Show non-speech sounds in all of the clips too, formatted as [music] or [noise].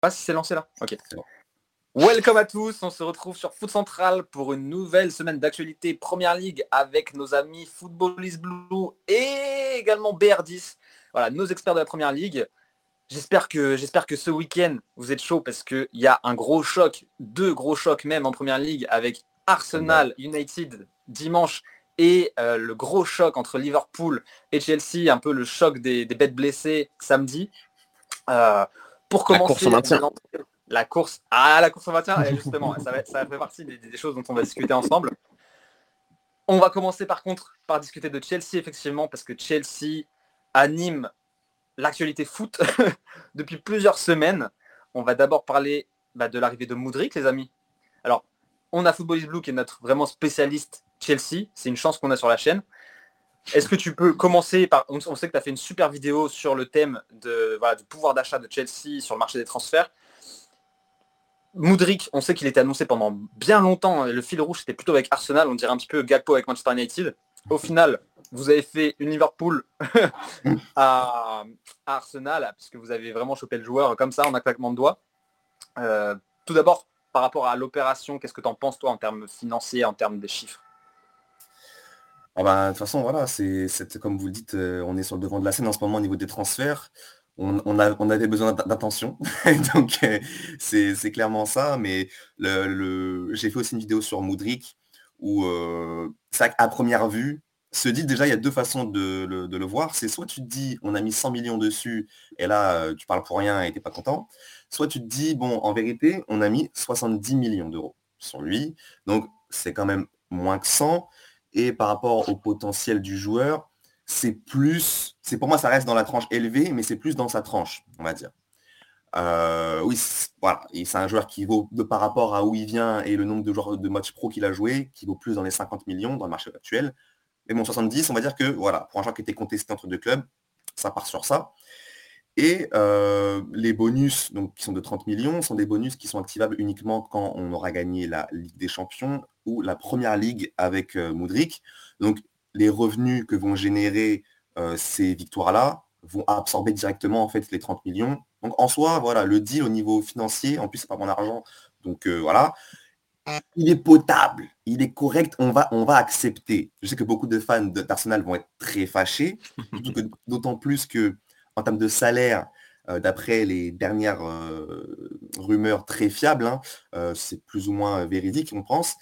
Ah, si c'est lancé là Ok. Welcome à tous, on se retrouve sur Foot Central pour une nouvelle semaine d'actualité Première Ligue avec nos amis Footballist Blue et également BR10. Voilà, nos experts de la Première Ligue. J'espère que, j'espère que ce week-end, vous êtes chaud parce qu'il y a un gros choc, deux gros chocs même en Première Ligue avec Arsenal United dimanche et euh, le gros choc entre Liverpool et Chelsea, un peu le choc des, bêtes blessées samedi. Euh, pour commencer, la course, la course, ah, la course au maintien, justement, ça, va, ça fait partie des, choses dont on va discuter ensemble. On va commencer par contre par discuter de Chelsea, effectivement, parce que Chelsea anime l'actualité foot [laughs] depuis plusieurs semaines. On va d'abord parler bah, de l'arrivée de Moudric, les amis. Alors, on a Footballist Blue qui est notre vraiment spécialiste Chelsea. C'est une chance qu'on a sur la chaîne. Est-ce que tu peux commencer par... On sait que tu as fait une super vidéo sur le thème du pouvoir d'achat de Chelsea sur le marché des transferts. Moudric, on sait qu'il était annoncé pendant bien longtemps. Le fil rouge, c'était plutôt avec Arsenal. On dirait un petit peu Gakpo avec Manchester United. Au final, vous avez fait une Liverpool [laughs] à, Arsenal, puisque vous avez vraiment chopé le joueur comme ça, en un claquement de doigts. Euh, tout d'abord, par rapport à l'opération, qu'est-ce que tu en penses, toi, en termes financiers, en termes des chiffres? Ah bah, de toute façon, voilà, c'est comme vous le dites, euh, on est sur le devant de la scène en ce moment au niveau des transferts. On, avait besoin d'attention. [laughs] Donc, euh, c'est clairement ça. Mais j'ai fait aussi une vidéo sur Moudric où, euh, à première vue, se dit déjà, il y a deux façons de, le voir. C'est soit tu te dis, on a mis 100 millions dessus, et là, tu parles pour rien et tu pas content. Soit tu te dis, bon, en vérité, on a mis 70 millions d'euros sur lui. Donc, c'est quand même moins que 100. Et par rapport au potentiel du joueur, c'est plus, c'est pour moi, ça reste dans la tranche élevée, mais c'est plus dans sa tranche, on va dire. Euh, oui, voilà, c'est un joueur qui vaut, de par rapport à où il vient et le nombre de joueurs de matchs pro qu'il a joué, qui vaut plus dans les 50 millions dans le marché actuel. Mais bon, 70, on va dire que voilà, pour un joueur qui était contesté entre deux clubs, ça part sur ça. Et euh, les bonus, donc, qui sont de 30 millions, sont des bonus qui sont activables uniquement quand on aura gagné la Ligue des Champions ou la Première Ligue avec euh, Moudric. Donc, les revenus que vont générer euh, ces victoires-là vont absorber directement en fait les 30 millions. Donc, en soi, voilà, le deal au niveau financier, en plus, c'est pas mon argent. Donc, voilà. Il est potable, il est correct, on va, on va accepter. Je sais que beaucoup de fans d'Arsenal vont être très fâchés, [laughs] d'autant plus que en termes de salaire, euh, d'après les dernières euh, rumeurs très fiables, hein, euh, c'est plus ou moins véridique, on pense,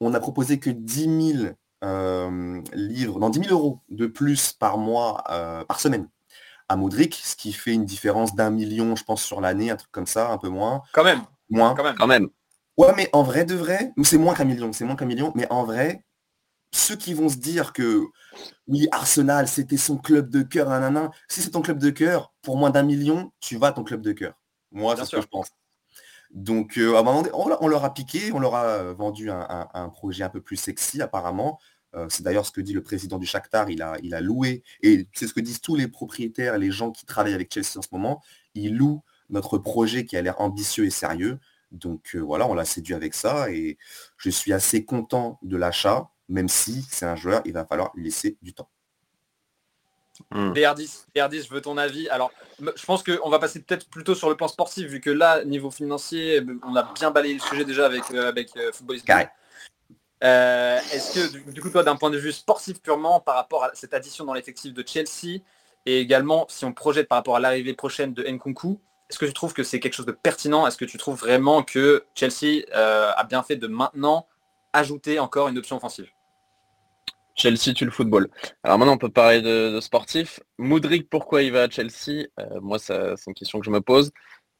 on a proposé que 10 000 livres, non 10 000 euros de plus par mois, par semaine à Modric, ce qui fait une différence d'un million, je pense, sur l'année, un truc comme ça, un peu moins. Quand même. Moins. Quand même. Quand même. Ouais, mais en vrai de vrai, c'est moins qu'un million, c'est moins qu'un million, mais en vrai, ceux qui vont se dire que oui, Arsenal, c'était son club de cœur, si c'est ton club de cœur, pour moins d'un million, tu vas à ton club de cœur. Moi, c'est ce que je pense. Donc, euh, on, leur a piqué, on leur a vendu un, projet un peu plus sexy, apparemment. Euh, c'est d'ailleurs ce que dit le président du Shakhtar, il a, loué, et c'est ce que disent tous les propriétaires, les gens qui travaillent avec Chelsea en ce moment, ils louent notre projet qui a l'air ambitieux et sérieux. Donc euh, voilà, on l'a séduit avec ça, et je suis assez content de l'achat même si c'est un joueur, il va falloir lui laisser du temps. BR10, hmm. BR10, je veux ton avis. Alors, je pense qu'on va passer peut-être plutôt sur le plan sportif, vu que là, niveau financier, on a bien balayé le sujet déjà avec, euh, avec euh, euh, Est-ce que, du coup, toi, d'un point de vue sportif purement, par rapport à cette addition dans l'effectif de Chelsea, et également, si on projette par rapport à l'arrivée prochaine de Nkunku, est-ce que tu trouves que c'est quelque chose de pertinent? Est-ce que tu trouves vraiment que Chelsea a bien fait de maintenant ajouter encore une option offensive? Chelsea tue le football. Alors maintenant, on peut parler de, sportif. Moudric, pourquoi il va à Chelsea? Euh, Moi, c'est une question que je me pose.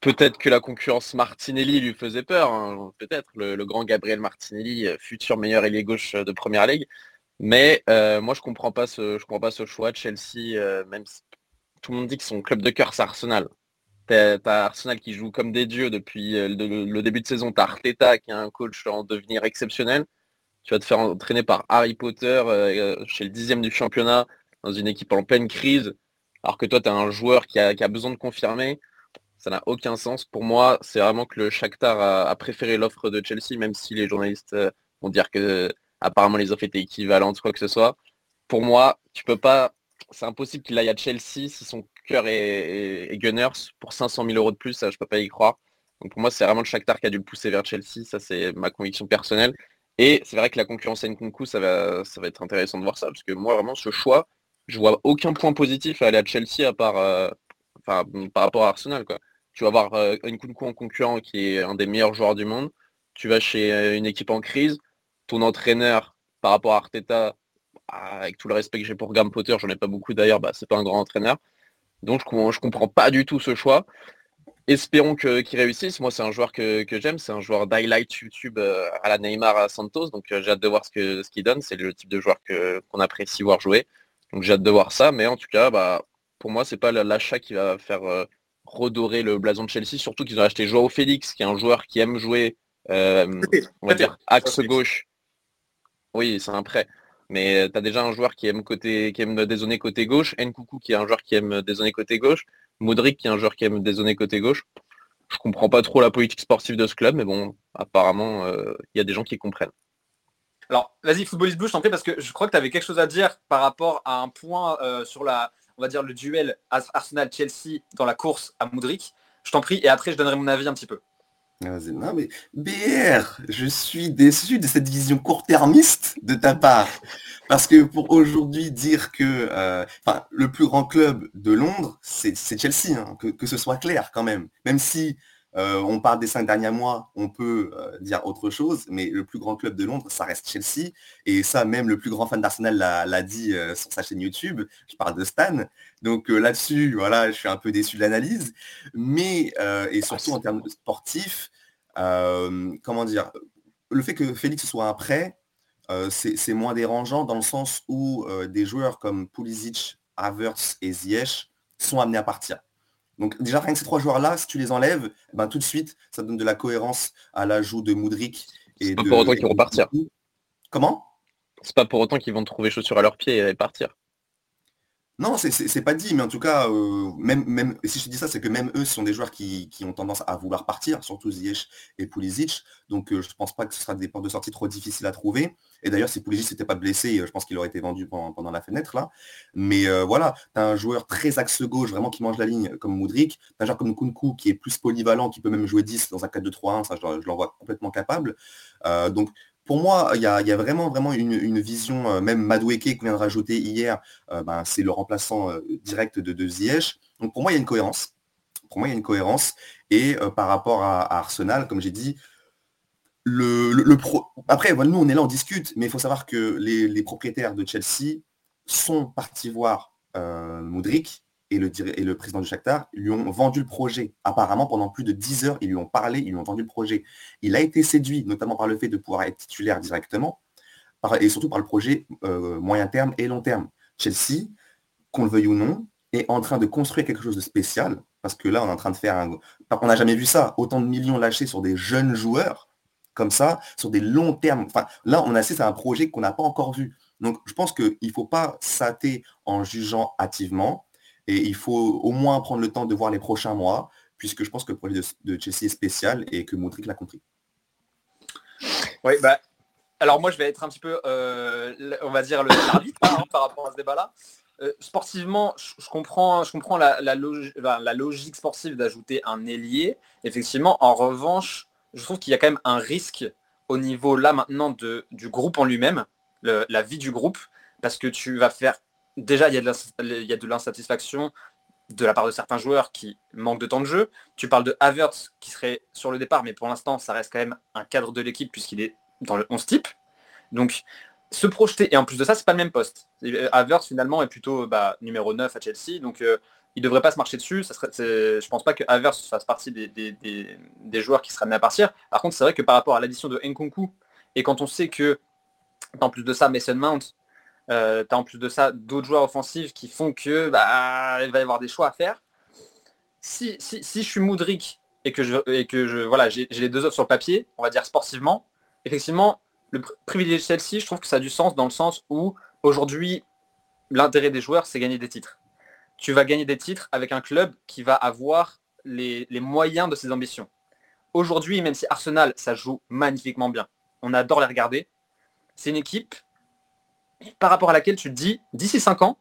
Peut-être que la concurrence Martinelli lui faisait peur. Hein. Peut-être le, grand Gabriel Martinelli, euh, futur meilleur ailier gauche de Première Ligue. Mais euh, moi, je comprends comprends pas ce choix. Chelsea, même si tout le monde dit que son club de cœur, c'est Arsenal. T'as Arsenal qui joue comme des dieux depuis le, le début de saison. T'as Arteta qui est un coach en devenir exceptionnel tu vas te faire entraîner par Harry Potter euh, chez le dixième du championnat, dans une équipe en pleine crise, alors que toi, tu as un joueur qui a, besoin de confirmer. Ça n'a aucun sens. Pour moi, c'est vraiment que le Shakhtar a, préféré l'offre de Chelsea, même si les journalistes euh, vont dire que apparemment les offres étaient équivalentes, quoi que ce soit. Pour moi, tu peux pas. C'est impossible qu'il aille à Chelsea si son cœur est, Gunners pour 500 000 euros de plus, ça je peux pas y croire. Donc pour moi, c'est vraiment le Shakhtar qui a dû le pousser vers Chelsea. Ça, c'est ma conviction personnelle. Et c'est vrai que la concurrence à Nkunku, ça va, ça va être intéressant de voir ça. Parce que moi, vraiment, ce choix, je vois aucun point positif à aller à Chelsea à part euh, par rapport à Arsenal. Quoi. Tu vas avoir euh, Nkunku en concurrent qui est un des meilleurs joueurs du monde. Tu vas chez euh, une équipe en crise. Ton entraîneur, par rapport à Arteta, bah, avec tout le respect que j'ai pour Graham Potter, j'en ai pas beaucoup d'ailleurs, bah, c'est pas un grand entraîneur. Donc je, je comprends pas du tout ce choix espérons qu'il réussisse. Moi, c'est un joueur que, j'aime. C'est un joueur d'highlight YouTube euh, à la Neymar à Santos. Donc, euh, j'ai hâte de voir ce qu'il ce donne. C'est le type de joueur qu'on apprécie voir jouer. Donc, j'ai hâte de voir ça. Mais en tout cas, bah, pour moi, c'est pas l'achat qui va faire euh, redorer le blason de Chelsea. Surtout qu'ils ont acheté Joao Félix, qui est un joueur qui aime jouer, on va dire, axe gauche. Oui, c'est un prêt. Mais tu as déjà un joueur qui aime côté, qui aime dézoner côté gauche, Nkoukou qui est un joueur qui aime dézoner côté gauche. Modric, qui est un joueur qui aime dézoner côté gauche. Je comprends pas trop la politique sportive de ce club, mais bon, apparemment, euh, il y a des gens qui comprennent. Alors, vas-y, footballiste Blue, je t'en prie, parce que je crois que tu avais quelque chose à dire par rapport à un point euh, sur la, on va dire, le duel Arsenal-Chelsea dans la course à Modric. Je t'en prie, et après, je donnerai mon avis un petit peu. Mais BR, je suis déçu de cette vision court-termiste de ta part. Parce que pour aujourd'hui dire que euh, le plus grand club de Londres, c'est Chelsea, hein, que, ce soit clair quand même. Même si euh, on parle des cinq derniers mois, on peut euh, dire autre chose, mais le plus grand club de Londres, ça reste Chelsea. Et ça, même le plus grand fan d'Arsenal l'a dit sur sa chaîne YouTube. Je parle de Stan. Donc là-dessus, voilà, je suis un peu déçu de l'analyse. Mais, et surtout en termes sportifs, comment dire, le fait que Félix soit un prêt, c'est moins dérangeant dans le sens où des joueurs comme Pulisic, Havertz et Ziyech sont amenés à partir. Donc déjà, rien que ces trois joueurs-là, si tu les enlèves, ben, tout de suite, ça donne de la cohérence à l'ajout de Moudric. Et pas pour autant qu'ils vont partir. Comment? C'est pas pour autant qu'ils vont trouver chaussures à leurs pieds et partir. Non, c'est pas dit, mais en tout cas, euh, même, si je dis ça, c'est que même eux sont des joueurs qui, ont tendance à vouloir partir, surtout Ziyech et Pulisic. Donc euh, je ne pense pas que ce sera des portes de sortie trop difficiles à trouver. Et d'ailleurs, si Pulisic n'était pas blessé, euh, je pense qu'il aurait été vendu pendant, la fenêtre là. Mais voilà, tu as un joueur très axe gauche, vraiment qui mange la ligne, comme Moudric. Tu as un joueur comme Kunku qui est plus polyvalent, qui peut même jouer 10 dans un 4-2-3-1, ça je, je l'envoie complètement capable. donc pour moi, il y a, vraiment, vraiment une, vision, euh, même Madoueke qu'on vient de rajouter hier, euh, ben, c'est le remplaçant euh, direct de, de. Donc pour moi, il y a une cohérence. Pour moi, il y a une cohérence. Et par rapport à, Arsenal, comme j'ai dit. Après, nous, on est là, on discute, mais il faut savoir que les, propriétaires de Chelsea sont partis voir Moudric et le, et le président du Shakhtar lui ont vendu le projet. Apparemment, pendant plus de 10 heures, ils lui ont parlé, ils lui ont vendu le projet. Il a été séduit, notamment par le fait de pouvoir être titulaire directement, et surtout par le projet euh, moyen terme et long terme. Chelsea, qu'on le veuille ou non, est en train de construire quelque chose de spécial, parce que là, on est en train de faire un... On n'a jamais vu ça, autant de millions lâchés sur des jeunes joueurs, comme ça, sur des longs termes. Enfin, là, on assiste à un projet qu'on n'a pas encore vu. Donc, je pense qu'il ne faut pas s'ater en jugeant hâtivement. Et il faut au moins prendre le temps de voir les prochains mois, puisque je pense que le projet de, Chelsea est spécial et que Modric l'a compris. Oui, bah, alors moi je vais être un petit peu, euh, on va dire, le arbitre hein, par rapport à ce débat-là. Euh, sportivement, je, comprends, je comprends la, la, logique sportive d'ajouter un ailier. Effectivement, en revanche, je trouve qu'il y a quand même un risque au niveau là maintenant de, du groupe en lui-même, la vie du groupe, parce que tu vas faire déjà, il y a de l'insatisfaction de la part de certains joueurs qui manquent de temps de jeu. Tu parles de Havertz qui serait sur le départ, mais pour l'instant, ça reste quand même un cadre de l'équipe puisqu'il est dans le 11 type. Donc, se projeter, et en plus de ça, c'est pas le même poste. Havertz, finalement, est plutôt bah, numéro 9 à Chelsea, donc euh, il devrait pas se marcher dessus. Ça serait, je pense pas que Havertz fasse partie des, joueurs qui seraient amenés à partir. Par contre, c'est vrai que par rapport à l'addition de Nkunku, et quand on sait que, en plus de ça, Mason Mount euh, tu as en plus de ça d'autres joueurs offensifs qui font que bah, il va y avoir des choix à faire. Si, si, si je suis Moudric et que je et que je voilà j'ai les deux offres sur le papier, on va dire sportivement, effectivement, le privilège Chelsea, je trouve que ça a du sens dans le sens où aujourd'hui l'intérêt des joueurs c'est gagner des titres. Tu vas gagner des titres avec un club qui va avoir les, les moyens de ses ambitions. Aujourd'hui, même si Arsenal, ça joue magnifiquement bien, on adore les regarder, c'est une équipe par rapport à laquelle tu te dis, d'ici 5 ans,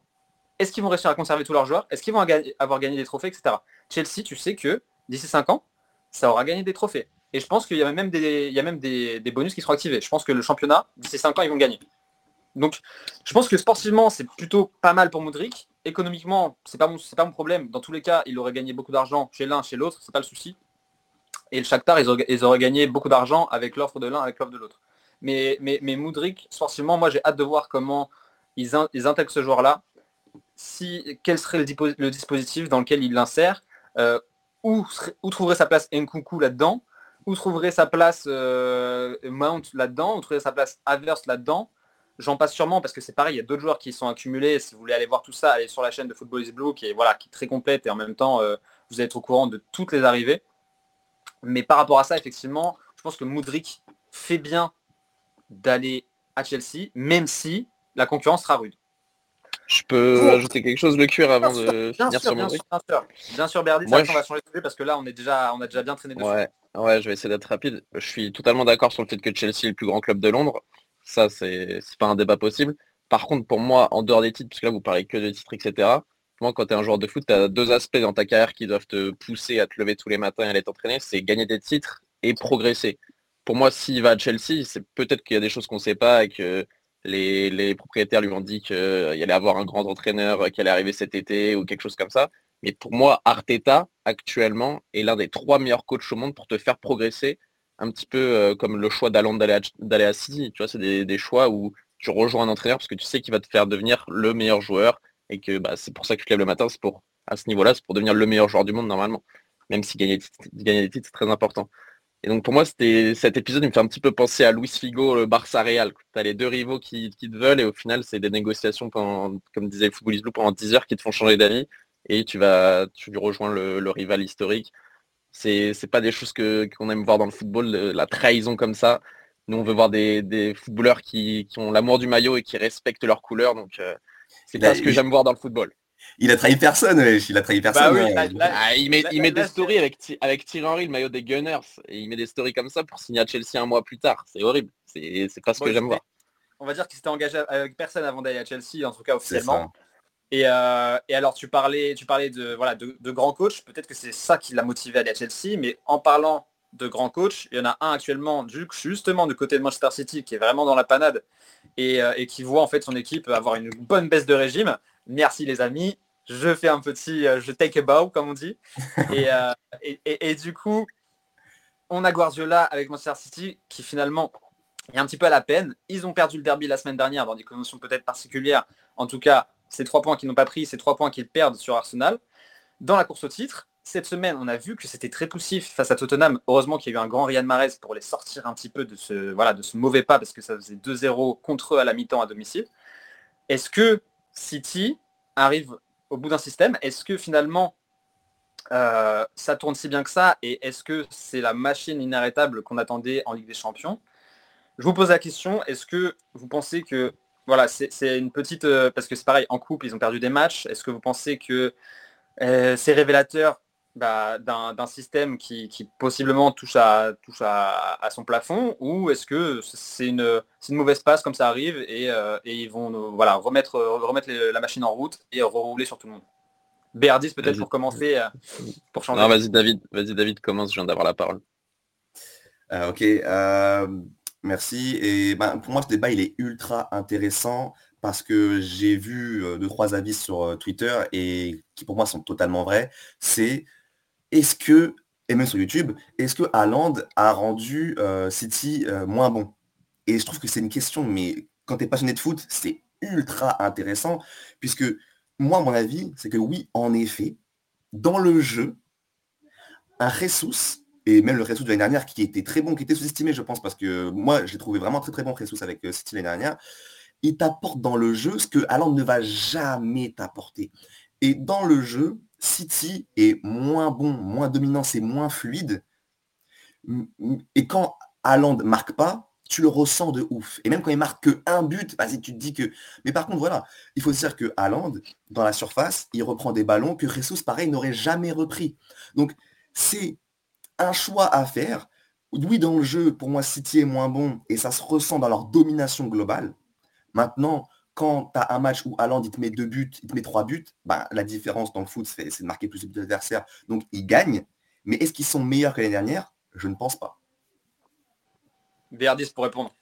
est-ce qu'ils vont réussir à conserver tous leurs joueurs? Est-ce qu'ils vont avoir gagné des trophées, etc. Chelsea, tu sais que d'ici 5 ans, ça aura gagné des trophées. Et je pense qu'il y a même, des, bonus qui seront activés. Je pense que le championnat, d'ici 5 ans, ils vont gagner. Donc, je pense que sportivement, c'est plutôt pas mal pour Modric. Économiquement, c'est pas, pas mon problème. Dans tous les cas, il aurait gagné beaucoup d'argent chez l'un, chez l'autre, c'est pas le souci. Et le Shakhtar, ils auraient, ils auraient gagné beaucoup d'argent avec l'offre de l'un, avec l'offre de l'autre. Mais, mais, mais Moudric, sportivement, moi j'ai hâte de voir comment ils, ils intègrent ce joueur-là. Si, quel serait le, dispositif dans lequel il l'insère euh, où, où, trouverait sa place Nkunku là-dedans? Où trouverait sa place euh, Mount là-dedans? Où trouverait sa place Averse là-dedans? J'en passe sûrement parce que c'est pareil, il y a d'autres joueurs qui sont accumulés. Si vous voulez aller voir tout ça, allez sur la chaîne de Football is Blue qui est, voilà, qui est très complète et en même temps, euh, vous êtes au courant de toutes les arrivées. Mais par rapport à ça, effectivement, je pense que Moudric fait bien d'aller à Chelsea, même si la concurrence sera rude. Je peux ajouter quelque chose, le cuir, avant de finir sur bien sûr, bien sûr, bien sûr, Berdy, on va changer de parce que là, on, est déjà, on a déjà bien traîné dessus. Ouais, ouais, je vais essayer d'être rapide. Je suis totalement d'accord sur le fait que Chelsea est le plus grand club de Londres. Ça, c'est pas un débat possible. Par contre, pour moi, en dehors des titres, puisque là, vous parlez que de titres, etc., moi, quand tu es un joueur de foot, tu as deux aspects dans ta carrière qui doivent te pousser à te lever tous les matins et aller t'entraîner. C'est gagner des titres et progresser. Pour moi, s'il va à Chelsea, c'est peut-être qu'il y a des choses qu'on ne sait pas et que les, propriétaires lui ont dit qu'il allait avoir un grand entraîneur qui allait arriver cet été ou quelque chose comme ça. Mais pour moi, Arteta, actuellement, est l'un des trois meilleurs coachs au monde pour te faire progresser. Un petit peu euh, comme le choix d'Alan d'aller à, City. Tu vois, c'est des, des choix où tu rejoins un entraîneur parce que tu sais qu'il va te faire devenir le meilleur joueur et que bah, c'est pour ça que tu te lèves le matin, c'est pour à ce niveau-là, c'est pour devenir le meilleur joueur du monde normalement. Même si gagner, des titres, c'est très important. Et donc pour moi, c'était cet épisode, il me fait un petit peu penser à Luis Figo, le Barça Real. Tu as les deux rivaux qui, te veulent et au final, c'est des négociations pendant, comme disait le footballiste Blue, pendant 10 heures qui te font changer d'avis et tu vas tu rejoins le, rival historique. C'est pas des choses qu'on aime voir dans le football, la trahison comme ça. Nous, on veut voir des, footballeurs qui, ont l'amour du maillot et qui respectent leur couleur. Donc, euh, c'est pas ce que j'aime voir dans le football. Il a trahi personne, il a trahi bah personne. Ah, il met, il met des stories avec, avec Thierry Henry, le maillot des Gunners, et il met des stories comme ça pour signer à Chelsea un mois plus tard. C'est horrible. C'est pas ce que j'aime voir. On va dire qu'il s'était engagé avec personne avant d'aller à Chelsea, en tout cas officiellement. Euh, et, alors tu parlais, tu parlais de, voilà, de, de grands coachs, peut-être que c'est ça qui l'a motivé à aller à Chelsea, mais en parlant de grands coachs. Il y en a un actuellement, justement, du côté de Manchester City, qui est vraiment dans la panade euh, et, qui voit en fait son équipe avoir une bonne baisse de régime. Merci les amis. Je fais un petit, euh, je take a bow, comme on dit. [laughs] Euh, et, et, du coup, on a Guardiola avec Manchester City qui finalement est un petit peu à la peine. Ils ont perdu le derby la semaine dernière dans des conditions peut-être particulières. En tout cas, ces trois points qu'ils n'ont pas pris, ces trois points qu'ils perdent sur Arsenal. Dans la course au titre, cette semaine, on a vu que c'était très poussif face à Tottenham. Heureusement qu'il y a eu un grand Riyad Mahrez pour les sortir un petit peu de ce, voilà, de ce mauvais pas parce que ça faisait 2-0 contre eux à la mi-temps à domicile. Est-ce que City arrive au bout d'un système Est-ce que finalement euh, ça tourne si bien que ça Et est-ce que c'est la machine inarrêtable qu'on attendait en Ligue des Champions? Je vous pose la question, est-ce que vous pensez que voilà, c'est une petite euh, parce que c'est pareil en couple, ils ont perdu des matchs. Est-ce que vous pensez que euh, c'est révélateur bah, d'un système qui, possiblement touche à, touche à, son plafond ou est-ce que c'est une, une, mauvaise passe comme ça arrive et, euh, ils vont voilà, remettre, remettre la machine en route et rerouler sur tout le monde? Béardis peut-être pour commencer, euh, pour changer. Non, vas-y David, vas-y David, commence, je viens d'avoir la parole. Euh, ok, merci. Et ben, pour moi, ce débat, il est ultra intéressant parce que j'ai vu deux, trois avis sur Twitter et qui pour moi sont totalement vrais. C'est est-ce que, et même sur YouTube, est-ce que Haaland a rendu euh, City euh, moins bon? Et je trouve que c'est une question, mais quand tu es passionné de foot, c'est ultra intéressant, puisque moi, mon avis, c'est que oui, en effet, dans le jeu, un Jesus, et même le Jesus de l'année dernière, qui était très bon, qui était sous-estimé, je pense, parce que moi, j'ai trouvé vraiment très très bon Jesus avec euh, City l'année dernière, il t'apporte dans le jeu ce que Haaland ne va jamais t'apporter. Et dans le jeu, City est moins bon, moins dominant, c'est moins fluide. Et quand Haaland marque pas, tu le ressens de ouf. Et même quand il marque que un but, vas-y, tu te dis que. Mais par contre, voilà, il faut se dire que Haaland, dans la surface, il reprend des ballons que Jesus, pareil, n'aurait jamais repris. Donc, c'est un choix à faire. Oui, dans le jeu, pour moi, City est moins bon et ça se ressent dans leur domination globale. Maintenant, quand tu as un match où Haaland il te met deux buts, il te met trois buts, bah, la différence dans le foot, c'est de marquer plus de buts d'adversaire. Donc il gagne. Mais est-ce qu'ils sont meilleurs que l'année dernière? Je ne pense pas. Béardis pour répondre.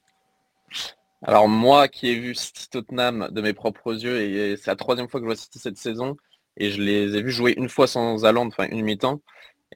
Alors moi qui ai vu City Tottenham de mes propres yeux, et c'est la troisième fois que je vois City cette saison, et je les ai vus jouer une fois sans Haaland, enfin une mi-temps,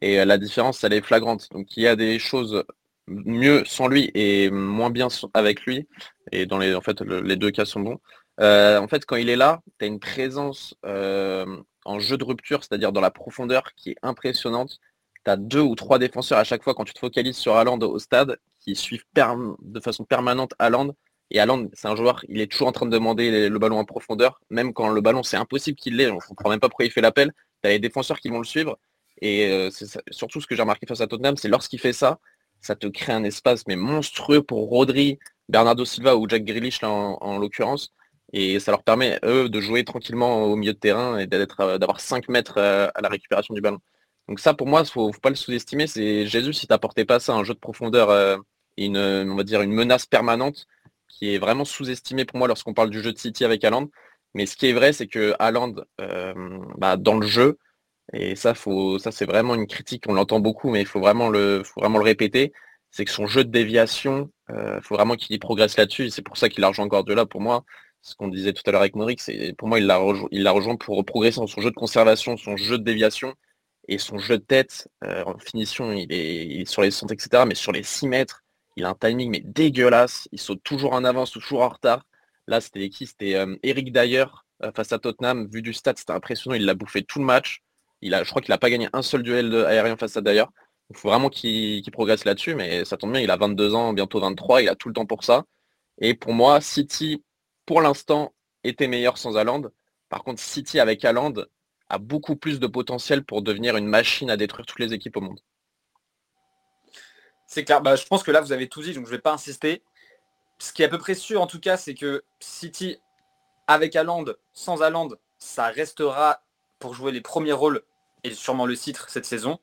et euh, la différence elle est flagrante. Donc il y a des choses mieux sans lui et moins bien avec lui, et dans les, en fait les deux cas sont bons. Euh, en fait quand il est là, tu as une présence euh, en jeu de rupture, c'est-à-dire dans la profondeur qui est impressionnante. Tu as deux ou trois défenseurs à chaque fois quand tu te focalises sur Haaland au stade qui suivent de façon permanente Haaland et Haaland, c'est un joueur, il est toujours en train de demander le ballon en profondeur, même quand le ballon, c'est impossible qu'il l'ait, on ne comprend même pas pourquoi il fait l'appel. Tu as les défenseurs qui vont le suivre. Et euh, surtout ce que j'ai remarqué face à Tottenham, c'est lorsqu'il fait ça, ça te crée un espace mais monstrueux pour Rodri, Bernardo Silva ou Jack Grealish en, l'occurrence. Et ça leur permet, eux, de jouer tranquillement au milieu de terrain et euh, d'avoir 5 mètres euh, à la récupération du ballon. Donc ça, pour moi, il ne faut, pas le sous-estimer. C'est Jésus, si tu n'apportais pas ça, un jeu de profondeur et une, on va dire, une menace permanente, qui est vraiment sous-estimé pour moi lorsqu'on parle du jeu de City avec Haaland. Mais ce qui est vrai, c'est que Haaland, euh, bah, dans le jeu, et ça, faut, ça c'est vraiment une critique, on l'entend beaucoup, mais il faut vraiment le, faut vraiment le répéter, c'est que son jeu de déviation, il euh, faut vraiment qu'il progresse là-dessus. C'est pour ça qu'il a rejoint Guardiola. Pour moi, ce qu'on disait tout à l'heure avec Mauric, c'est pour moi il l'a rejoint, il rejoint pour progresser dans son jeu de conservation, son jeu de déviation et son jeu de tête. Euh, en finition, il est, sur les centres, etc. Mais sur les 6 mètres, il a un timing mais dégueulasse. Il saute toujours en avance, toujours en retard. Là, c'était qui? C'était euh, Eric Dyer euh, face à Tottenham. Vu du stade, c'était impressionnant. Il l'a bouffé tout le match. Il a, je crois qu'il n'a pas gagné un seul duel aérien face à Dyer. Il faut vraiment qu'il progresse là-dessus, mais ça tombe bien, il a 22 ans, bientôt 23, il a tout le temps pour ça. Et pour moi, City, pour l'instant, était meilleur sans Haaland. Par contre, City avec Haaland a beaucoup plus de potentiel pour devenir une machine à détruire toutes les équipes au monde. C'est clair. Bah, je pense que là, vous avez tout dit, donc je ne vais pas insister. Ce qui est à peu près sûr, en tout cas, c'est que City, avec Haaland, sans Haaland, ça restera pour jouer les premiers rôles et sûrement le titre cette saison.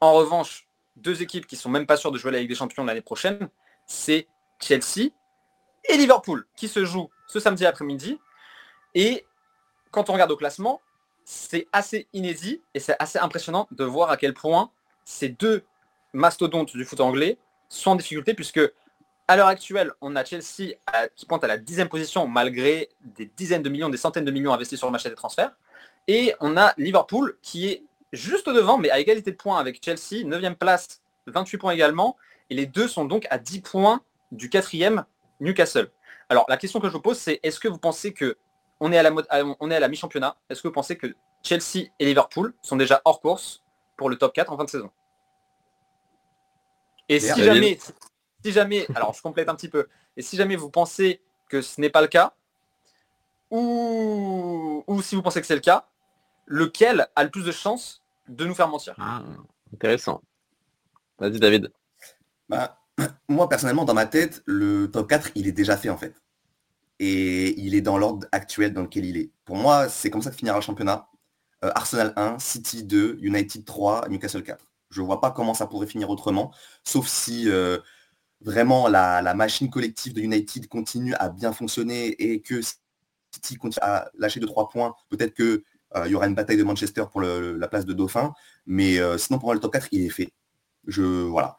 En revanche, deux équipes qui sont même pas sûres de jouer la Ligue des Champions l'année prochaine, c'est Chelsea et Liverpool, qui se jouent ce samedi après-midi. Et quand on regarde au classement, c'est assez inédit et c'est assez impressionnant de voir à quel point ces deux mastodontes du foot anglais sont en difficulté puisque à l'heure actuelle, on a Chelsea qui pointe à la dixième position malgré des dizaines de millions, des centaines de millions investis sur le marché des transferts. Et on a Liverpool qui est juste devant, mais à égalité de points avec Chelsea, 9 place, 28 points également. Et les deux sont donc à 10 points du quatrième Newcastle. Alors la question que je vous pose, c'est est-ce que vous pensez que on est à la, on est à la mi-championnat Est-ce que vous pensez que Chelsea et Liverpool sont déjà hors course pour le top 4 en fin de saison? Et si jamais, si jamais, alors je complète un petit peu, et si jamais vous pensez que ce n'est pas le cas, ou, ou si vous pensez que c'est le cas, lequel a le plus de chances de nous faire mentir? Ah, Intéressant. Vas-y David. Bah, [clears throat] moi personnellement, dans ma tête, le top 4, il est déjà fait en fait. Et il est dans l'ordre actuel dans lequel il est. Pour moi, c'est comme ça que finira le championnat. Euh, Arsenal 1, City 2, United 3, Newcastle 4. Je ne vois pas comment ça pourrait finir autrement, sauf si euh, vraiment la, machine collective de United continue à bien fonctionner et que City continue à lâcher de trois points. Peut-être qu'il euh, y aura une bataille de Manchester pour la place de Dauphin. Mais sinon, pour moi, le top 4, il est fait. Je, voilà.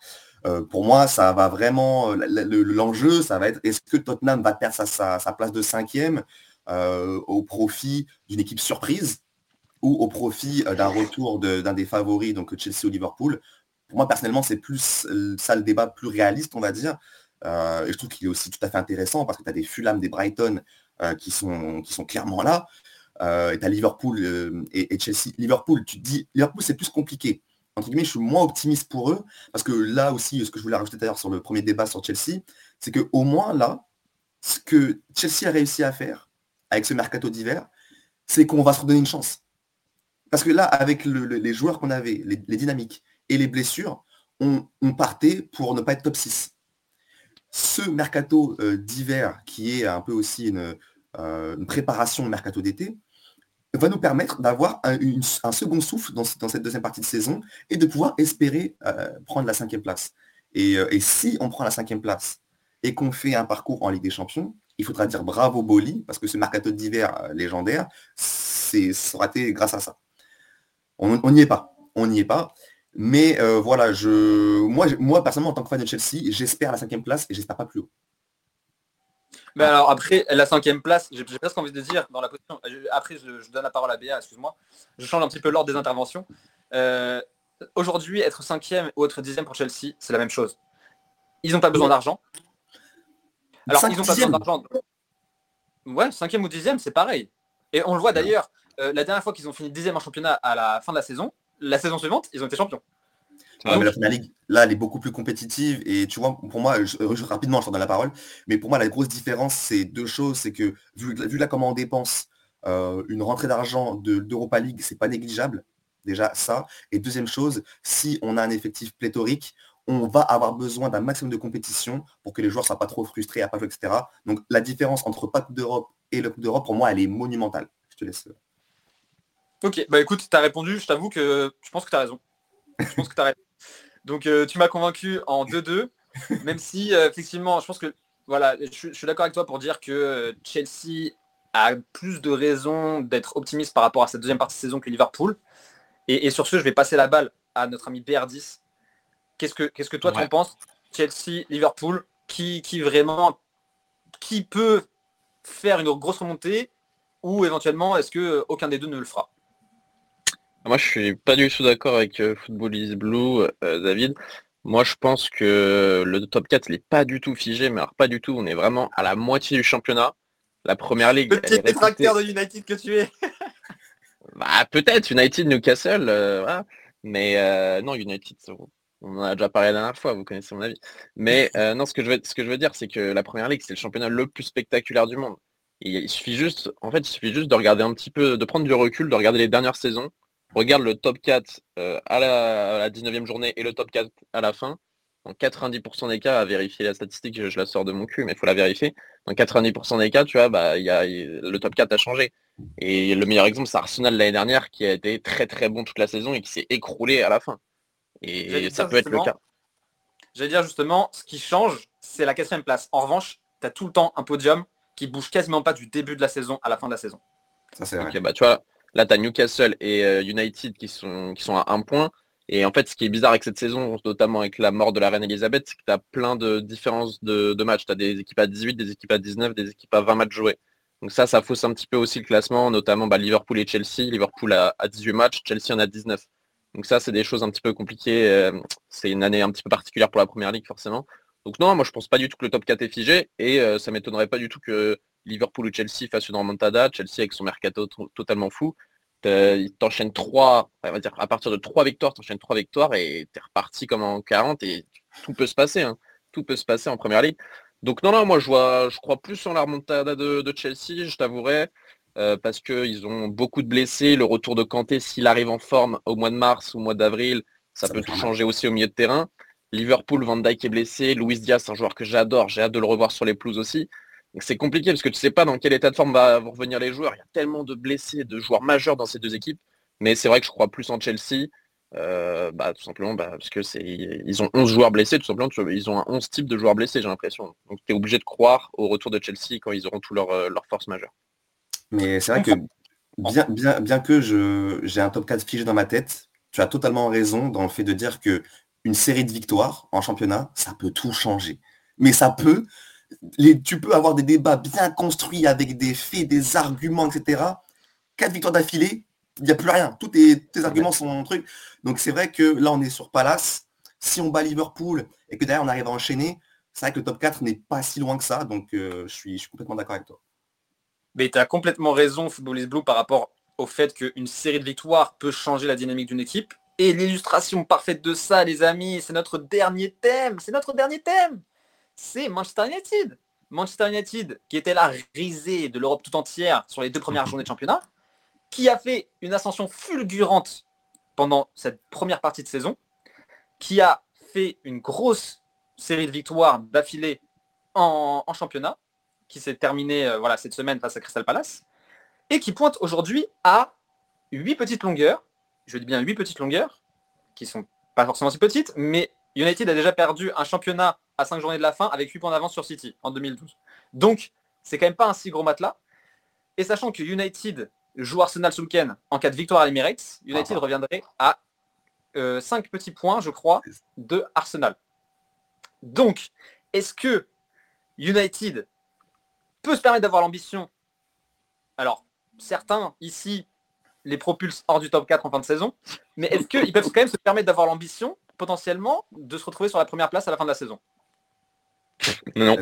Pour moi, ça va vraiment. L'enjeu, ça va être est-ce que Tottenham va perdre sa, sa place de cinquième au profit d'une équipe surprise ou au profit euh, d'un retour d'un des favoris, donc Chelsea ou Liverpool? Pour moi, personnellement, c'est plus euh, ça le débat plus réaliste, on va dire. Euh, et je trouve qu'il est aussi tout à fait intéressant parce que tu as des Fulham, des Brighton qui, sont, qui sont clairement là. et tu as Liverpool et, Chelsea. Liverpool, tu te dis, Liverpool, c'est plus compliqué. Entre guillemets, je suis moins optimiste pour eux parce que là aussi, ce que je voulais rajouter d'ailleurs sur le premier débat sur Chelsea, c'est qu'au moins là, ce que Chelsea a réussi à faire avec ce mercato d'hiver, c'est qu'on va se redonner une chance. Parce que là, avec les joueurs qu'on avait, les, dynamiques et les blessures, on, partait pour ne pas être top 6. Ce mercato euh, d'hiver, qui est un peu aussi une, euh, préparation de mercato d'été, va nous permettre d'avoir un, second souffle dans, cette deuxième partie de saison et de pouvoir espérer euh, prendre la cinquième place. Et, et, si on prend la cinquième place et qu'on fait un parcours en Ligue des Champions, il faudra dire bravo Boli, parce que ce mercato d'hiver légendaire, c'est, ça été grâce à ça. On n'y est pas. On n'y est pas. Mais euh, voilà, moi, moi, personnellement, en tant que fan de Chelsea, j'espère la cinquième place et j'espère pas plus haut. Mais alors après, la cinquième place, j'ai presque envie de dire dans la position. Après, je, donne la parole à Béa, excuse-moi. Je change un petit peu l'ordre des interventions. Euh, aujourd'hui, être cinquième ou être dixième pour Chelsea, c'est la même chose. Ils n'ont pas besoin d'argent. Alors, ils n'ont pas besoin d'argent. Ouais, cinquième ou dixième, c'est pareil. Et on le voit d'ailleurs, euh, la dernière fois qu'ils ont fini dixième en championnat à la fin de la saison, la saison suivante, ils ont été champions. Mais la Ligue, là, elle est beaucoup plus compétitive. Et tu vois, pour moi, je, rapidement, je te donne la parole, mais pour moi, la grosse différence, c'est deux choses. C'est que, vu, vu, là comment on dépense, euh, une rentrée d'argent d'Europa League, c'est pas négligeable. Déjà, ça. Et deuxième chose, si on a un effectif pléthorique, on va avoir besoin d'un maximum de compétition pour que les joueurs ne soient pas trop frustrés à pas jouer, etc. Donc la différence entre pas Coupe d'Europe et le Coupe d'Europe, pour moi, elle est monumentale. Je te laisse. Euh. Ok, bah écoute, tu as répondu, je t'avoue que je pense que tu as raison. Je pense que tu as raison. Donc euh, tu m'as convaincu en 2-2, [laughs] même si euh, effectivement, je pense que voilà, je, suis d'accord avec toi pour dire que Chelsea a plus de raisons d'être optimiste par rapport à cette deuxième partie de saison que Liverpool. Et, et sur ce, je vais passer la balle à notre ami BR10 Qu'est-ce que, qu'est-ce que toi tu en penses Chelsea, Liverpool, qui, qui vraiment, qui peut faire une grosse remontée ou éventuellement est-ce que euh, aucun des deux ne le fera? Moi je suis pas du tout d'accord avec euh, Football is Blue, euh, David. Moi je pense que le top 4 il n'est pas du tout figé, mais alors pas du tout, on est vraiment à la moitié du championnat. La première ligue. Petit détracteur de United que tu es. [laughs] bah, peut-être United, Newcastle, mais non United, on en a déjà parlé la dernière fois, vous connaissez mon avis. Mais euh, non, ce que, je veux, ce que je veux dire, c'est que la première ligue, c'est le championnat le plus spectaculaire du monde. il suffit juste, en fait, il suffit juste de regarder un petit peu, de prendre du recul, de regarder les dernières saisons. Regarde le top 4 euh, à, la, 19e journée et le top 4 à la fin. En 90% des cas, à vérifier la statistique, je, la sors de mon cul, mais il faut la vérifier. Dans 90% des cas, tu vois, bah, y a, le top 4 a changé. Et le meilleur exemple, c'est Arsenal l'année dernière, qui a été très très bon toute la saison et qui s'est écroulé à la fin. Et ça peut être le cas. J'allais dire justement, ce qui change, c'est la quatrième place. En revanche, tu as tout le temps un podium qui bouge quasiment pas du début de la saison à la fin de la saison. Ça, c'est vrai. bah, tu vois, là, tu as Newcastle et euh, United qui sont, à un point. Et en fait, ce qui est bizarre avec cette saison, notamment avec la mort de la reine Elisabeth, c'est que tu as plein de différences de, matchs. Tu as des équipes à 18, des équipes à 19, des équipes à 20 matchs joués. Donc ça, ça fausse un petit peu aussi le classement, notamment bah, Liverpool et Chelsea. Liverpool a, a 18 matchs, Chelsea en a 19. Donc ça, c'est des choses un petit peu compliquées. Euh, c'est une année un petit peu particulière pour la première ligue, forcément. Donc non, moi je pense pas du tout que le top 4 est figé et euh, ça m'étonnerait pas du tout que Liverpool ou Chelsea fassent une remontada. Chelsea avec son mercato totalement fou. Il t'enchaîne trois, on va dire à partir de trois victoires, t'enchaînes trois victoires et t'es reparti comme en 40 et tout peut se passer. Hein. Tout peut se passer en première ligue. Donc non, non, moi je vois, je crois plus en la remontada de, de Chelsea, je t'avouerai. Euh, parce qu'ils ont beaucoup de blessés. Le retour de Kanté, s'il arrive en forme au mois de mars ou au mois d'avril, ça, peut tout changer aussi au milieu de terrain. Liverpool, Van Dijk est blessé. Luis Diaz, un joueur que j'adore. J'ai hâte de le revoir sur les pelouses aussi. C'est compliqué parce que tu sais pas dans quel état de forme vont revenir les joueurs. Il y a tellement de blessés, de joueurs majeurs dans ces deux équipes. Mais c'est vrai que je crois plus en Chelsea. Euh, bah, tout simplement bah, parce que ils ont 11 joueurs blessés, tout simplement ils ont un 11 types de joueurs blessés, j'ai l'impression. Donc tu es obligé de croire au retour de Chelsea quand ils auront tout leur, euh, leur force majeure. Mais c'est vrai que bien que j'ai un top 4 figé dans ma tête, tu as totalement raison dans le fait de dire que une série de victoires en championnat, ça peut tout changer. Mais ça peut, les, tu peux avoir des débats bien construits avec des faits, des arguments, etc. Quatre victoires d'affilée, il n'y a plus rien. Tous tes, arguments sont un truc. Donc c'est vrai que là, on est sur Palace. Si on bat Liverpool et que derrière, on arrive à enchaîner, c'est vrai que le top 4 n'est pas si loin que ça. Donc euh, je, suis, je suis complètement d'accord avec toi. Mais tu as complètement raison, Footballist Blue, par rapport au fait qu'une série de victoires peut changer la dynamique d'une équipe. Et l'illustration parfaite de ça, les amis, c'est notre dernier thème. C'est notre dernier thème. C'est Manchester United. Manchester United, qui était la risée de l'Europe tout entière sur les deux premières [laughs] journées de championnat, qui a fait une ascension fulgurante pendant cette première partie de saison, qui a fait une grosse série de victoires d'affilée en championnat, qui s'est terminé euh, voilà, cette semaine face à Crystal Palace, et qui pointe aujourd'hui à 8 petites longueurs, je dis bien 8 petites longueurs, qui sont pas forcément si petites, mais United a déjà perdu un championnat à 5 journées de la fin avec 8 points d'avance sur City en 2012. Donc, c'est quand même pas un si gros matelas. Et sachant que United joue Arsenal ce week-end en cas de victoire à l'Emirates, United ah. reviendrait à 5 petits points, je crois, de Arsenal. Donc, est-ce que United peut se permettre d'avoir l'ambition? Alors, certains ici les propulsent hors du top 4 en fin de saison, mais est-ce qu'ils peuvent quand même se permettre d'avoir l'ambition, potentiellement, de se retrouver sur la première place à la fin de la saison Non.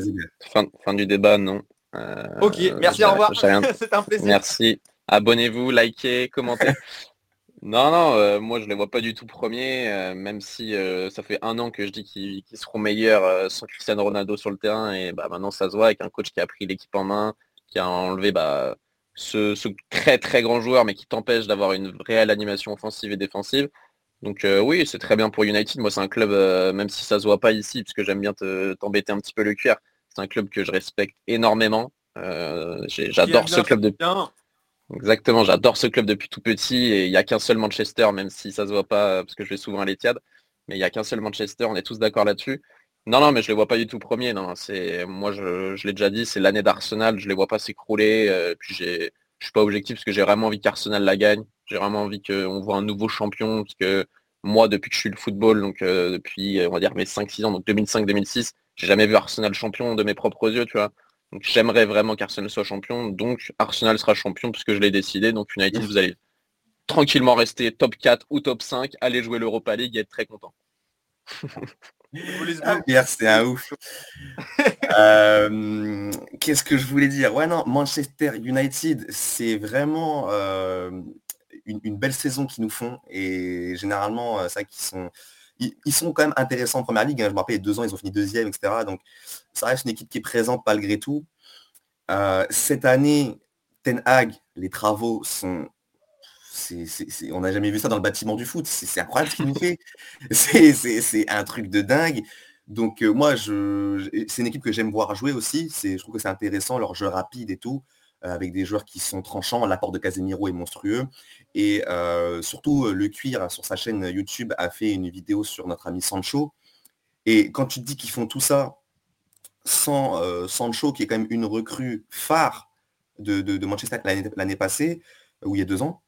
Fin, du débat, non. Euh, ok, merci, au revoir. [laughs] C'est un plaisir. Merci. Abonnez-vous, likez, commentez. [laughs] Non, non, euh, moi je les vois pas du tout premiers, euh, même si euh, ça fait un an que je dis qu'ils seront meilleurs sans Cristiano Ronaldo sur le terrain, et bah, maintenant ça se voit avec un coach qui a pris l'équipe en main, qui a enlevé bah, ce, très très grand joueur, mais qui t'empêche d'avoir une réelle animation offensive et défensive. Donc oui, c'est très bien pour United. Moi c'est un club, même si ça se voit pas ici, parce que j'aime bien t'embêter un petit peu le cuir, c'est un club que je respecte énormément. J'adore ce club de... Exactement, j'adore ce club depuis tout petit et il n'y a qu'un seul Manchester, même si ça se voit pas parce que je vais souvent à l'Etihad, mais il n'y a qu'un seul Manchester, on est tous d'accord là-dessus. Non, non, mais je les vois pas du tout premier. Non, c'est moi, je, l'ai déjà dit, c'est l'année d'Arsenal. Je les vois pas s'écrouler. Euh, puis j'ai, je suis pas objectif parce que j'ai vraiment envie qu'Arsenal la gagne. J'ai vraiment envie qu'on voit un nouveau champion parce que moi, depuis que je suis le football, donc euh, depuis, on va dire mes 5-6 ans, donc 2005-2006, j'ai jamais vu Arsenal champion de mes propres yeux, tu vois. Donc j'aimerais vraiment qu'Arsenal soit champion. Donc Arsenal sera champion puisque je l'ai décidé. Donc United, vous allez tranquillement rester top 4 ou top 5, aller jouer l'Europa League et être très content. ah, c'est un ouf. [laughs] Euh, qu'est-ce que je voulais dire? Ouais, non, Manchester United, c'est vraiment euh, une, belle saison qu'ils nous font. Et généralement, euh, ça qui sont ils, sont quand même intéressants en première ligue. Hein. Je me rappelle, il y a deux ans, ils ont fini deuxième, etc. Donc, ça reste une équipe qui est présente malgré tout. Euh, cette année, Ten Hag, les travaux sont. on n'a jamais vu ça dans le bâtiment du foot. C'est incroyable ce qu'il nous [laughs] fait. C'est un truc de dingue. Donc euh, moi, je, c'est une équipe que j'aime voir jouer aussi. Je trouve que c'est intéressant, leur jeu rapide et tout. Euh, avec des joueurs qui sont tranchants. L'apport de Casemiro est monstrueux. Et euh, surtout, euh, le cuir sur sa chaîne YouTube a fait une vidéo sur notre ami Sancho. Et quand tu te dis qu'ils font tout ça sans Sancho, qui est quand même une recrue phare de, Manchester l'année passée, ou il y a deux ans,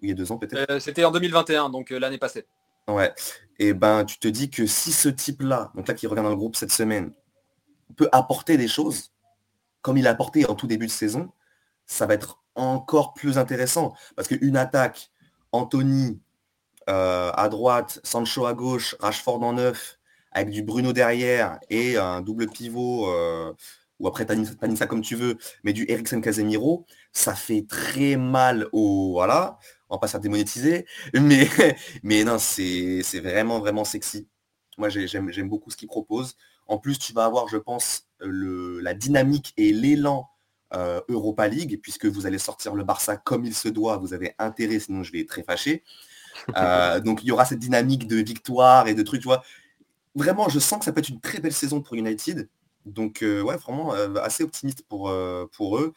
il y a deux ans peut-être. C'était en 2021, donc l'année passée. Ouais. Et ben tu te dis que si ce type-là, donc là qui revient dans le groupe cette semaine, peut apporter des choses, comme il a apporté en tout début de saison, ça va être encore plus intéressant. Parce qu'une attaque, Anthony euh, à droite, Sancho à gauche, Rashford en neuf, avec du Bruno derrière et un double pivot, euh, ou après ça comme tu veux, mais du Eriksen Casemiro, ça fait très mal au... Voilà, on va pas se démonétiser, mais, [laughs] non, c'est vraiment, vraiment sexy. Moi, j'aime beaucoup ce qu'il propose. En plus, tu vas avoir, je pense, la dynamique et l'élan euh, Europa League, puisque vous allez sortir le Barça comme il se doit, vous avez intérêt, sinon je vais être très fâché. [laughs] Euh, donc il y aura cette dynamique de victoire et de trucs, tu vois. Vraiment, je sens que ça peut être une très belle saison pour United. Donc euh, ouais, vraiment assez optimiste pour, pour eux.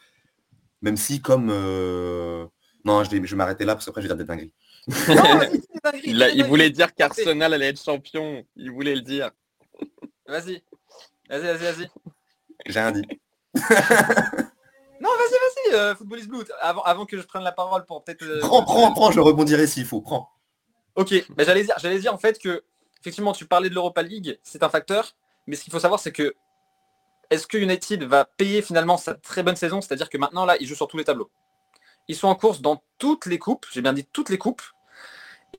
Même si comme... Non, je vais, je m'arrêter là parce qu'après je vais dire des dingueries. [laughs] il, voulait dire qu'Arsenal allait être champion. Il voulait le dire. Vas-y. Vas-y, vas-y, vas-y. J'ai rien dit. [laughs] Non, vas-y, vas-y, euh, Footballist Blue. Avant, avant que je prenne la parole pour peut-être. Euh, prends, prends, prends, je rebondirai s'il faut, prends. Ok, mais j'allais dire, j'allais dire en fait que effectivement tu parlais de l'Europa League, c'est un facteur, mais ce qu'il faut savoir c'est que est-ce que United va payer finalement sa très bonne saison, c'est-à-dire que maintenant là ils jouent sur tous les tableaux. Ils sont en course dans toutes les coupes, j'ai bien dit toutes les coupes,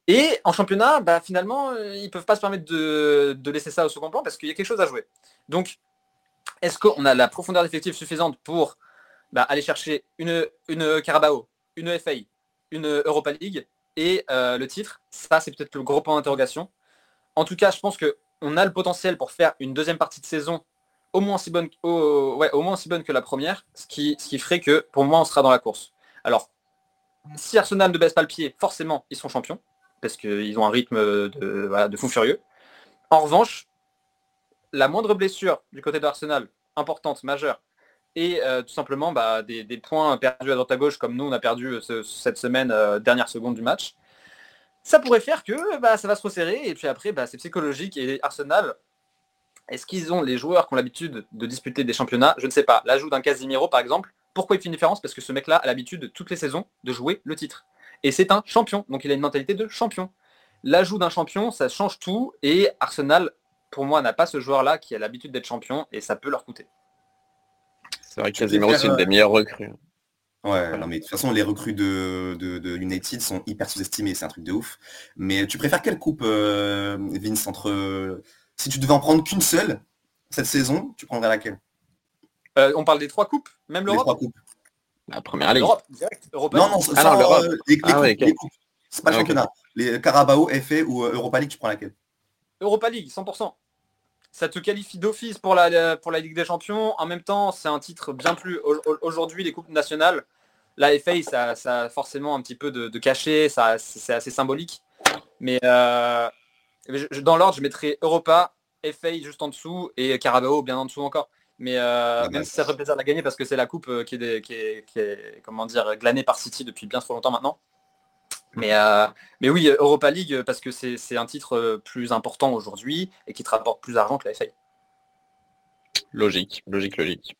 et en championnat, bah, finalement, euh, ils ne peuvent pas se permettre de, de, laisser ça au second plan parce qu'il y a quelque chose à jouer. Donc, est-ce qu'on a la profondeur d'effectif suffisante pour bah, aller chercher une, Carabao, une FA, une Europa League et euh, le titre. Ça, c'est peut-être le gros point d'interrogation. En tout cas, je pense qu'on a le potentiel pour faire une deuxième partie de saison au moins aussi bonne, que la première, ce qui, ferait que pour moi, on sera dans la course. Alors, si Arsenal ne baisse pas le pied, forcément, ils sont champions, parce qu'ils ont un rythme de, de fou furieux. En revanche, la moindre blessure du côté d'Arsenal, importante, majeure, et euh, tout simplement bah, des, points perdus à droite à gauche comme nous on a perdu euh, cette semaine euh, dernière seconde du match, ça pourrait faire que bah, ça va se resserrer et puis après bah, c'est psychologique et Arsenal, est-ce qu'ils ont les joueurs qui ont l'habitude de disputer des championnats? Je ne sais pas. L'ajout d'un Casimiro par exemple, pourquoi il fait une différence? Parce que ce mec-là a l'habitude toutes les saisons de jouer le titre. Et c'est un champion, donc il a une mentalité de champion. l'ajout d'un champion, ça change tout. Et Arsenal, pour moi, n'a pas ce joueur-là qui a l'habitude d'être champion et ça peut leur coûter. C'est vrai que Casemiro, c'est une des meilleures recrues. Ouais, non mais de toute façon, les recrues de, de, United sont hyper sous-estimées, c'est un truc de ouf. Mais tu préfères quelle coupe, euh, Vince, entre... Si tu devais en prendre qu'une seule cette saison, tu prendrais laquelle? Euh, On parle des trois coupes, même l'Europe? La première ligue. L'Europe, direct. Europa non, non, c'est ah, euh, les, ah coupes, C'est pas le ah, championnat. Les Carabao, FA ou Europa League, tu prends laquelle? Europa League, 100% ça te qualifie d'office pour la, pour la Ligue des Champions. En même temps, c'est un titre bien plus... Aujourd'hui, les coupes nationales, la FA, ça, a forcément un petit peu de, cachet, ça, c'est assez symbolique. Mais euh, dans l'ordre, je mettrais Europa, FA juste en dessous et Carabao bien en dessous encore. Mais euh, même si ça ferait plaisir de la gagner parce que c'est la coupe euh, qui est, qui, est, comment dire, glanée par City depuis bien trop longtemps maintenant. Mais, mais oui, Europa League, parce que c'est un titre plus important aujourd'hui et qui te rapporte plus d'argent que la FA. Logique, logique, logique.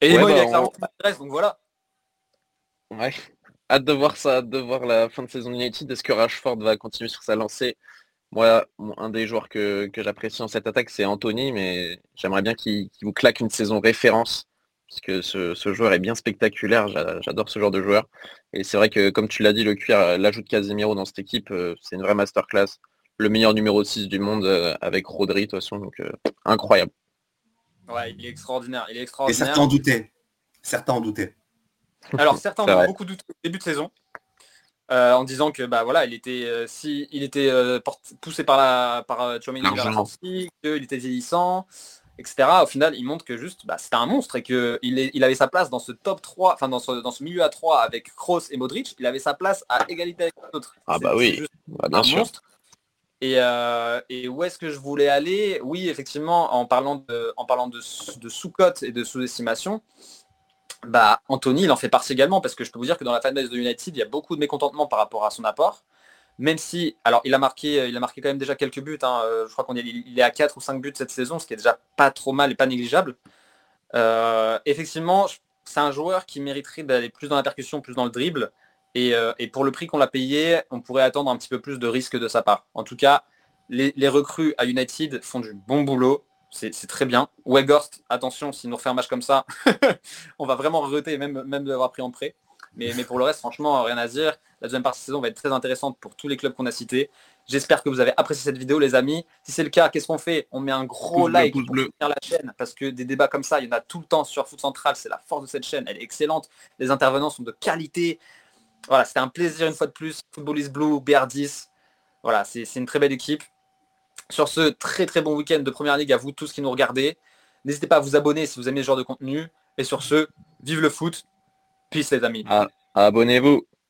Et moi, il a clairement donc voilà. Ouais. Hâte de voir ça, hâte de voir la fin de saison United. Est-ce que Rashford va continuer sur sa lancée? Moi, un des joueurs que, j'apprécie en cette attaque, c'est Anthony, mais j'aimerais bien qu'il vous claque une saison référence, parce que ce, joueur est bien spectaculaire, j'adore ce genre de joueur. Et c'est vrai que, comme tu l'as dit, le cuir, l'ajout de Casemiro dans cette équipe, euh, c'est une vraie masterclass. Le meilleur numéro 6 du monde euh, avec Rodri, de toute façon, donc euh, incroyable. Ouais, il est extraordinaire. Il est extraordinaire. Et certains en doutaient. Certains en doutaient. [laughs] [laughs] Alors certains ont beaucoup douté au début de saison. Euh, en disant que bah voilà, il était euh, si il était euh, poussé par la par Chomini qu'il était vieillissant, etc. Au final, il montre que juste bah, c'était un monstre et que il, avait sa place dans ce top 3, enfin dans ce, dans ce milieu à 3 avec Kroos et Modric, il avait sa place à égalité avec l'autre. Ah bah oui, bah, bien un sûr. monstre. Et, et, où est-ce que je voulais aller? Oui, effectivement, en parlant de, en parlant de, de sous-cote et de sous-estimation, bah, Anthony, il en fait partie également, parce que je peux vous dire que dans la fanbase de United, il y a beaucoup de mécontentement par rapport à son apport. Même si, alors il a marqué, euh, il a marqué quand même déjà quelques buts. Hein, euh, je crois qu'on est, il est à 4 ou 5 buts cette saison, ce qui est déjà pas trop mal et pas négligeable. Euh, effectivement, c'est un joueur qui mériterait d'aller plus dans la percussion, plus dans le dribble. Et, pour le prix qu'on l'a payé, on pourrait attendre un petit peu plus de risque de sa part. En tout cas, les, recrues à United font du bon boulot c'est très bien. Weghorst, attention, s'il nous refait un match comme ça, [laughs] on va vraiment regretter, même, même de l'avoir pris en prêt. Mais, mais, pour le reste, franchement, rien à dire. La deuxième partie de saison va être très intéressante pour tous les clubs qu'on a cités. J'espère que vous avez apprécié cette vidéo, les amis. Si c'est le cas, qu'est-ce qu'on fait? On met un gros like pour soutenir la chaîne, parce que des débats comme ça, il y en a tout le temps sur Foot Central. C'est la force de cette chaîne. Elle est excellente. Les intervenants sont de qualité. Voilà, c'était un plaisir une fois de plus. Football is Blue, BR10. Voilà, c'est une très belle équipe. Sur ce très très bon week-end de Première Ligue à vous tous qui nous regardez. N'hésitez pas à vous abonner si vous aimez ce genre de contenu. Et sur ce, vive le foot. Peace les amis. Ah, abonnez-vous.